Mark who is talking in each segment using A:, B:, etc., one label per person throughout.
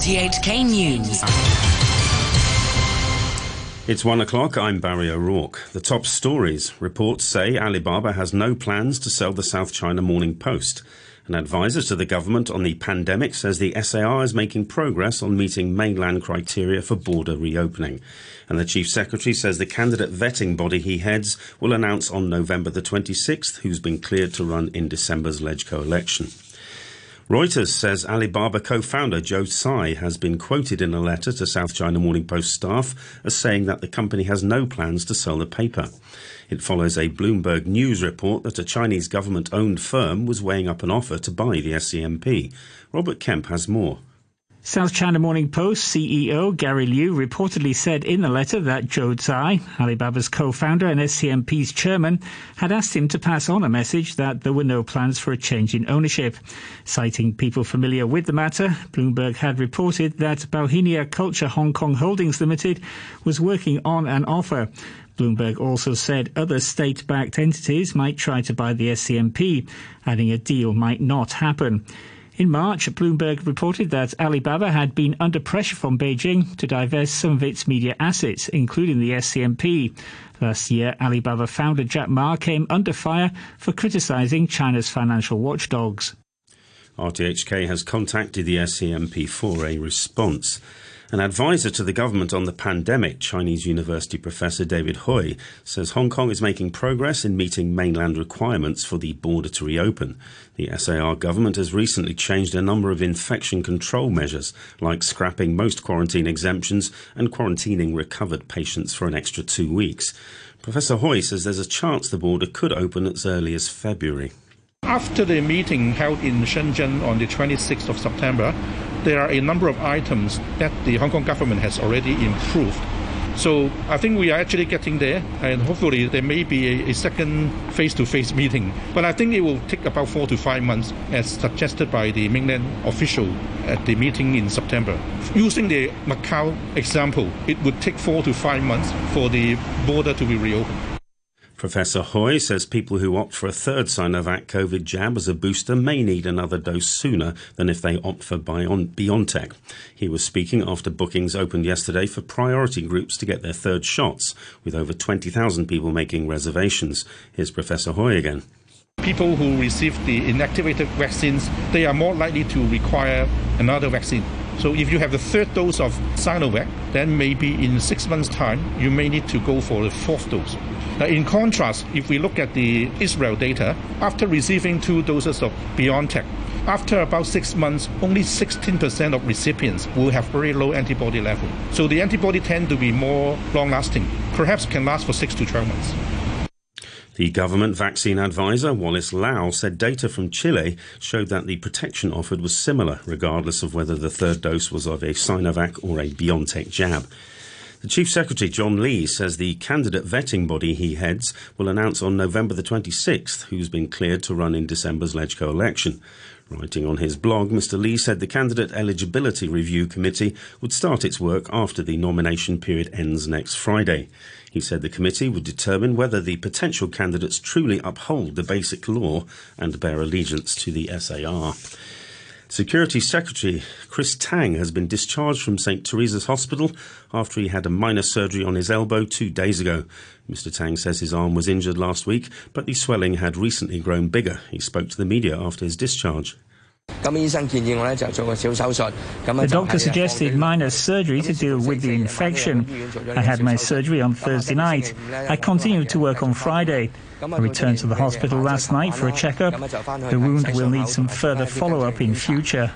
A: RTHK News.
B: It's one o'clock. I'm Barry O'Rourke. The top stories. Reports say Alibaba has no plans to sell the South China Morning Post. An advisor to the government on the pandemic says the SAR is making progress on meeting mainland criteria for border reopening. And the chief secretary says the candidate vetting body he heads will announce on November the 26th who's been cleared to run in December's LegCo election. Reuters says Alibaba co-founder Joe Tsai has been quoted in a letter to South China Morning Post staff as saying that the company has no plans to sell the paper. It follows a Bloomberg News report that a Chinese government-owned firm was weighing up an offer to buy the SCMP. Robert Kemp has more.
C: South China Morning Post CEO Gary Liu reportedly said in the letter that Joe Tsai, Alibaba's co-founder and SCMP's chairman, had asked him to pass on a message that there were no plans for a change in ownership. Citing people familiar with the matter, Bloomberg had reported that Bauhinia Culture Hong Kong Holdings Limited was working on an offer. Bloomberg also said other state-backed entities might try to buy the SCMP, adding a deal might not happen. In March, Bloomberg reported that Alibaba had been under pressure from Beijing to divest some of its media assets, including the SCMP. Last year, Alibaba founder Jack Ma came under fire for criticizing China's financial watchdogs.
B: RTHK has contacted the SCMP for a response. An advisor to the government on the pandemic, Chinese University professor David Hui, says Hong Kong is making progress in meeting mainland requirements for the border to reopen. The SAR government has recently changed a number of infection control measures, like scrapping most quarantine exemptions and quarantining recovered patients for an extra two weeks. Professor Hui says there's a chance the border could open as early as February.
D: After the meeting held in Shenzhen on the 26th of September, there are a number of items that the Hong Kong government has already improved. So I think we are actually getting there, and hopefully there may be a, a second face-to-face meeting. But I think it will take about four to five months, as suggested by the mainland official at the meeting in September. Using the Macau example, it would take four to five months for the border to be reopened.
B: Professor Hui says people who opt for a third Sinovac COVID jab as a booster may need another dose sooner than if they opt for BioNTech. He was speaking after bookings opened yesterday for priority groups to get their third shots, with over 20,000 people making reservations. Here's Professor Hui again.
D: People who receive the inactivated vaccines, they are more likely to require another vaccine. So if you have the third dose of Sinovac, then maybe in six months' time, you may need to go for the fourth dose. Now, in contrast, if we look at the Israel data, after receiving two doses of BioNTech, after about six months, only 16% of recipients will have very low antibody level. So the antibody tend to be more long-lasting, perhaps can last for six to 12 months.
B: The government vaccine advisor, Wallace Lau, said data from Chile showed that the protection offered was similar, regardless of whether the third dose was of a Sinovac or a BioNTech jab. The Chief Secretary, John Lee, says the candidate vetting body he heads will announce on November the 26th who's been cleared to run in December's LegCo election. Writing on his blog, Mr. Lee said the Candidate Eligibility Review Committee would start its work after the nomination period ends next Friday. He said the committee would determine whether the potential candidates truly uphold the basic law and bear allegiance to the SAR. Security Secretary Chris Tang has been discharged from St. Teresa's Hospital after he had a minor surgery on his elbow two days ago. Mr. Tang says his arm was injured last week, but the swelling had recently grown bigger. He spoke to the media after his discharge.
C: The doctor suggested minor surgery to deal with the infection. I had my surgery on Thursday night. I continued to work on Friday. I returned to the hospital last night for a checkup. The wound will need some further follow-up in future.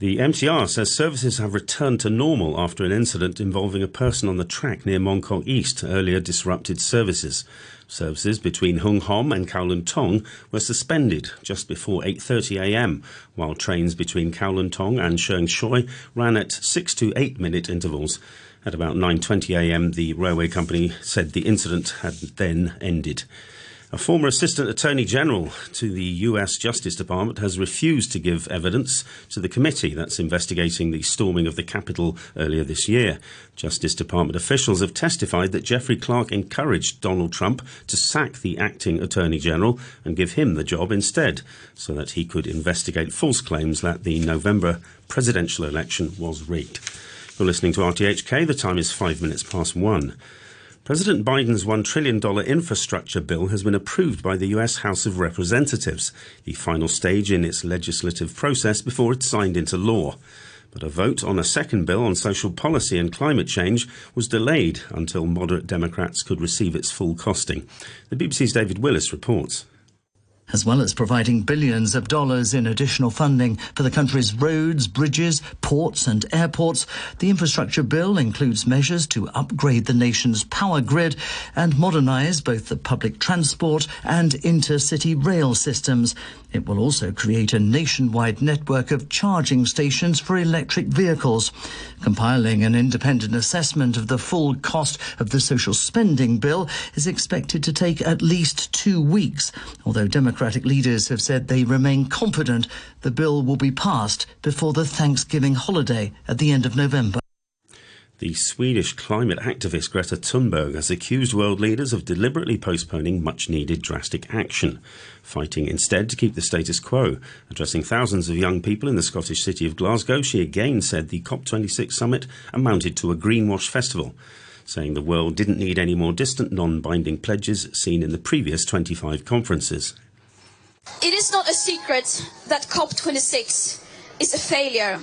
B: The MTR says services have returned to normal after an incident involving a person on the track near Mong East earlier disrupted services. Services between Hung Hom and Kowloon Tong were suspended just before 8:30 a.m., while trains between Kowloon Tong and Sheung Shui ran at 6 to 8 minute intervals. At about 9:20 a.m., the railway company said the incident had then ended. A former Assistant Attorney General to the US Justice Department has refused to give evidence to the committee that's investigating the storming of the Capitol earlier this year. Justice Department officials have testified that Jeffrey Clark encouraged Donald Trump to sack the acting Attorney General and give him the job instead, so that he could investigate false claims that the November presidential election was rigged. You're listening to RTHK. The time is five minutes past one. President Biden's $1 trillion infrastructure bill has been approved by the U.S. House of Representatives, the final stage in its legislative process before it's signed into law. But a vote on a second bill on social policy and climate change was delayed until moderate Democrats could receive its full costing. The BBC's David Willis reports
A: as well as providing billions of dollars in additional funding for the country's roads, bridges, ports and airports. The infrastructure bill includes measures to upgrade the nation's power grid and modernize both the public transport and intercity rail systems. It will also create a nationwide network of charging stations for electric vehicles. Compiling an independent assessment of the full cost of the social spending bill is expected to take at least two weeks, although Democratic leaders have said they remain confident the bill will be passed before the Thanksgiving holiday at the end of November.
B: The Swedish climate activist Greta Thunberg has accused world leaders of deliberately postponing much needed drastic action, fighting instead to keep the status quo. Addressing thousands of young people in the Scottish city of Glasgow, she again said the COP26 summit amounted to a greenwash festival, saying the world didn't need any more distant non binding pledges seen in the previous 25 conferences.
E: It is not a secret that COP26 is a failure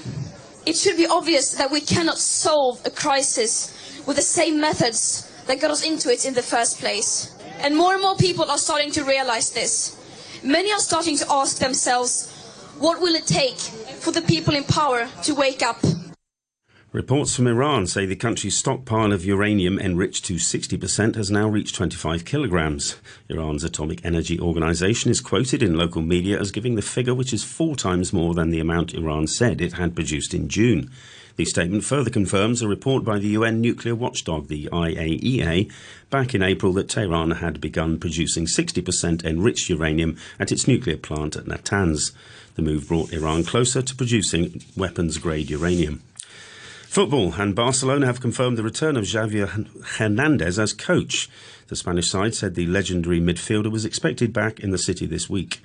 E: it should be obvious that we cannot solve a crisis with the same methods that got us into it in the first place. And more and more people are starting to realize this. Many are starting to ask themselves, what will it take for the people in power to wake up?
B: Reports from Iran say the country's stockpile of uranium enriched to 60% has now reached 25 kilograms. Iran's Atomic Energy Organization is quoted in local media as giving the figure which is four times more than the amount Iran said it had produced in June. The statement further confirms a report by the UN nuclear watchdog, the IAEA, back in April that Tehran had begun producing 60% enriched uranium at its nuclear plant at Natanz. The move brought Iran closer to producing weapons grade uranium. Football and Barcelona have confirmed the return of Xavier Hernandez as coach. The Spanish side said the legendary midfielder was expected back in the city this week.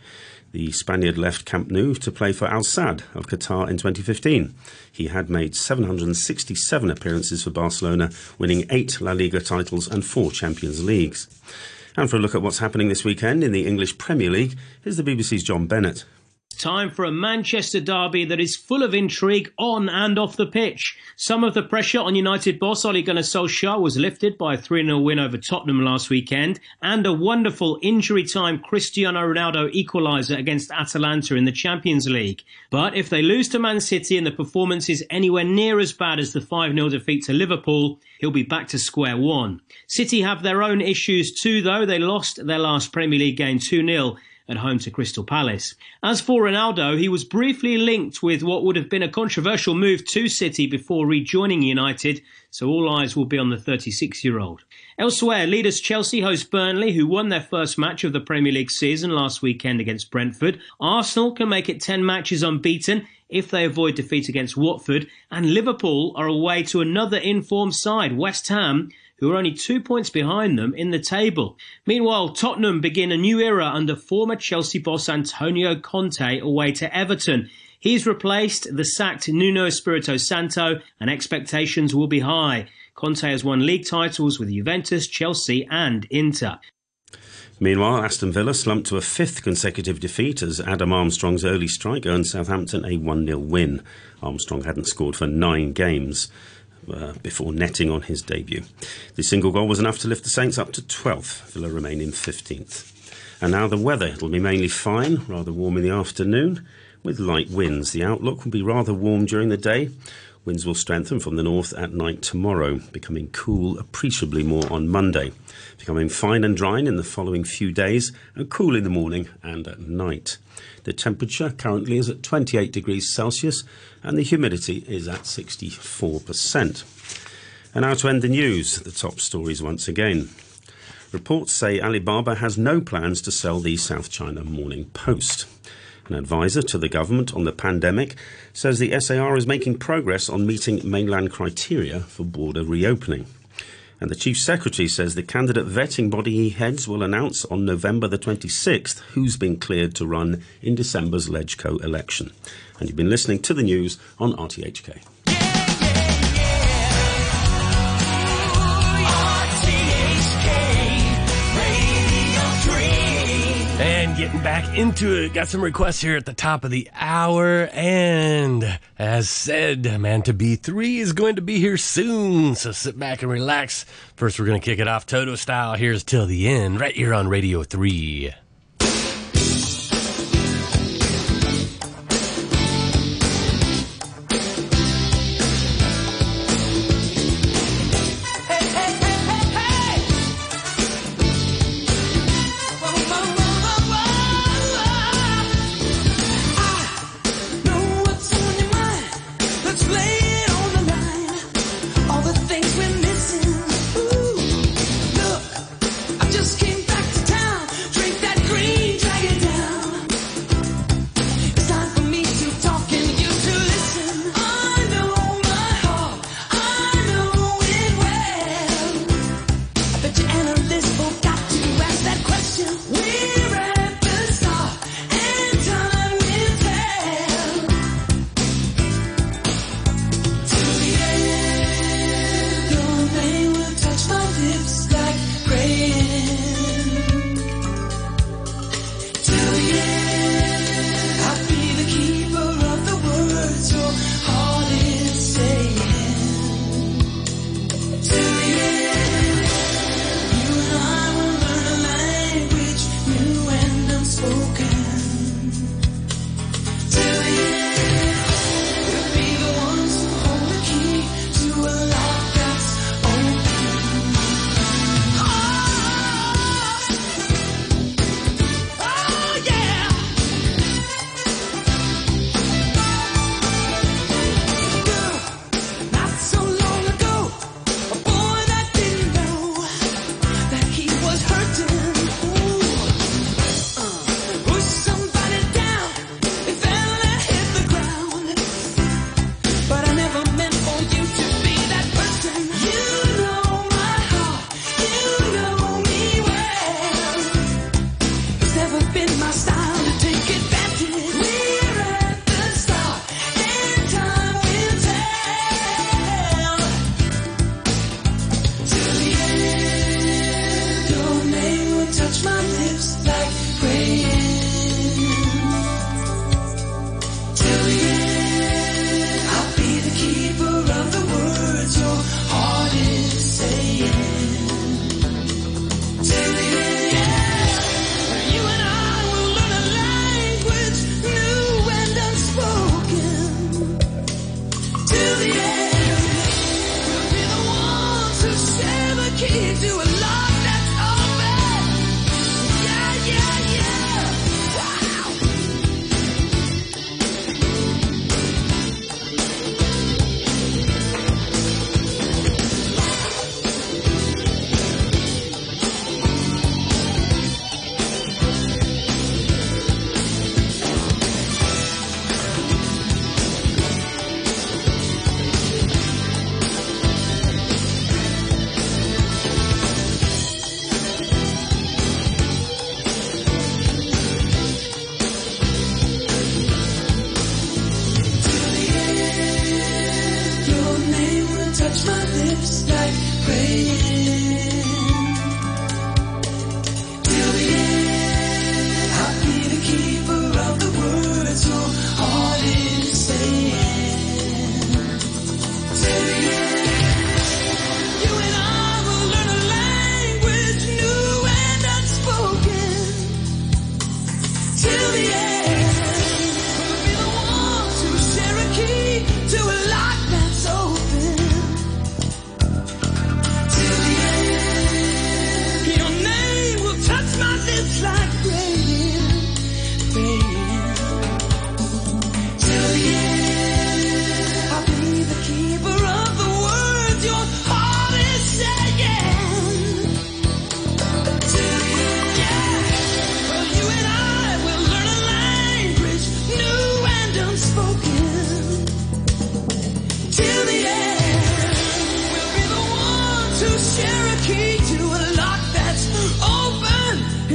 B: The Spaniard left Camp Nou to play for Al Sadd of Qatar in 2015. He had made 767 appearances for Barcelona, winning eight La Liga titles and four Champions Leagues. And for a look at what's happening this weekend in the English Premier League, here's the BBC's John Bennett.
F: Time for a Manchester derby that is full of intrigue on and off the pitch. Some of the pressure on United boss Ole Gunnar Solskjaer was lifted by a 3-0 win over Tottenham last weekend and a wonderful injury time Cristiano Ronaldo equaliser against Atalanta in the Champions League. But if they lose to Man City and the performance is anywhere near as bad as the 5-0 defeat to Liverpool, he'll be back to square one. City have their own issues too though. They lost their last Premier League game 2-0 at home to Crystal Palace. As for Ronaldo, he was briefly linked with what would have been a controversial move to City before rejoining United, so all eyes will be on the 36 year old. Elsewhere, leaders Chelsea host Burnley, who won their first match of the Premier League season last weekend against Brentford. Arsenal can make it 10 matches unbeaten if they avoid defeat against Watford, and Liverpool are away to another informed side, West Ham, who are only two points behind them in the table. Meanwhile, Tottenham begin a new era under former Chelsea boss Antonio Conte away to Everton. He's replaced the sacked Nuno Espirito Santo, and expectations will be high. Conte has won league titles with Juventus, Chelsea, and Inter.
B: Meanwhile, Aston Villa slumped to a fifth consecutive defeat as Adam Armstrong's early strike earned Southampton a 1 0 win. Armstrong hadn't scored for nine games uh, before netting on his debut. The single goal was enough to lift the Saints up to 12th. Villa remain in 15th. And now the weather. It'll be mainly fine, rather warm in the afternoon, with light winds. The outlook will be rather warm during the day. Winds will strengthen from the north at night tomorrow, becoming cool appreciably more on Monday, becoming fine and dry in the following few days, and cool in the morning and at night. The temperature currently is at 28 degrees Celsius and the humidity is at 64%. And now to end the news, the top stories once again. Reports say Alibaba has no plans to sell the South China Morning Post. An advisor to the government on the pandemic says the SAR is making progress on meeting mainland criteria for border reopening. And the Chief Secretary says the candidate vetting body he heads will announce on November the 26th who's been cleared to run in December's LegCo election. And you've been listening to the news on RTHK.
G: Getting back into it, got some requests here at the top of the hour. And as said, man to be three is going to be here soon. So sit back and relax. First, we're going to kick it off Toto style. Here's till the end, right here on Radio 3.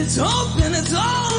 H: it's open, it's all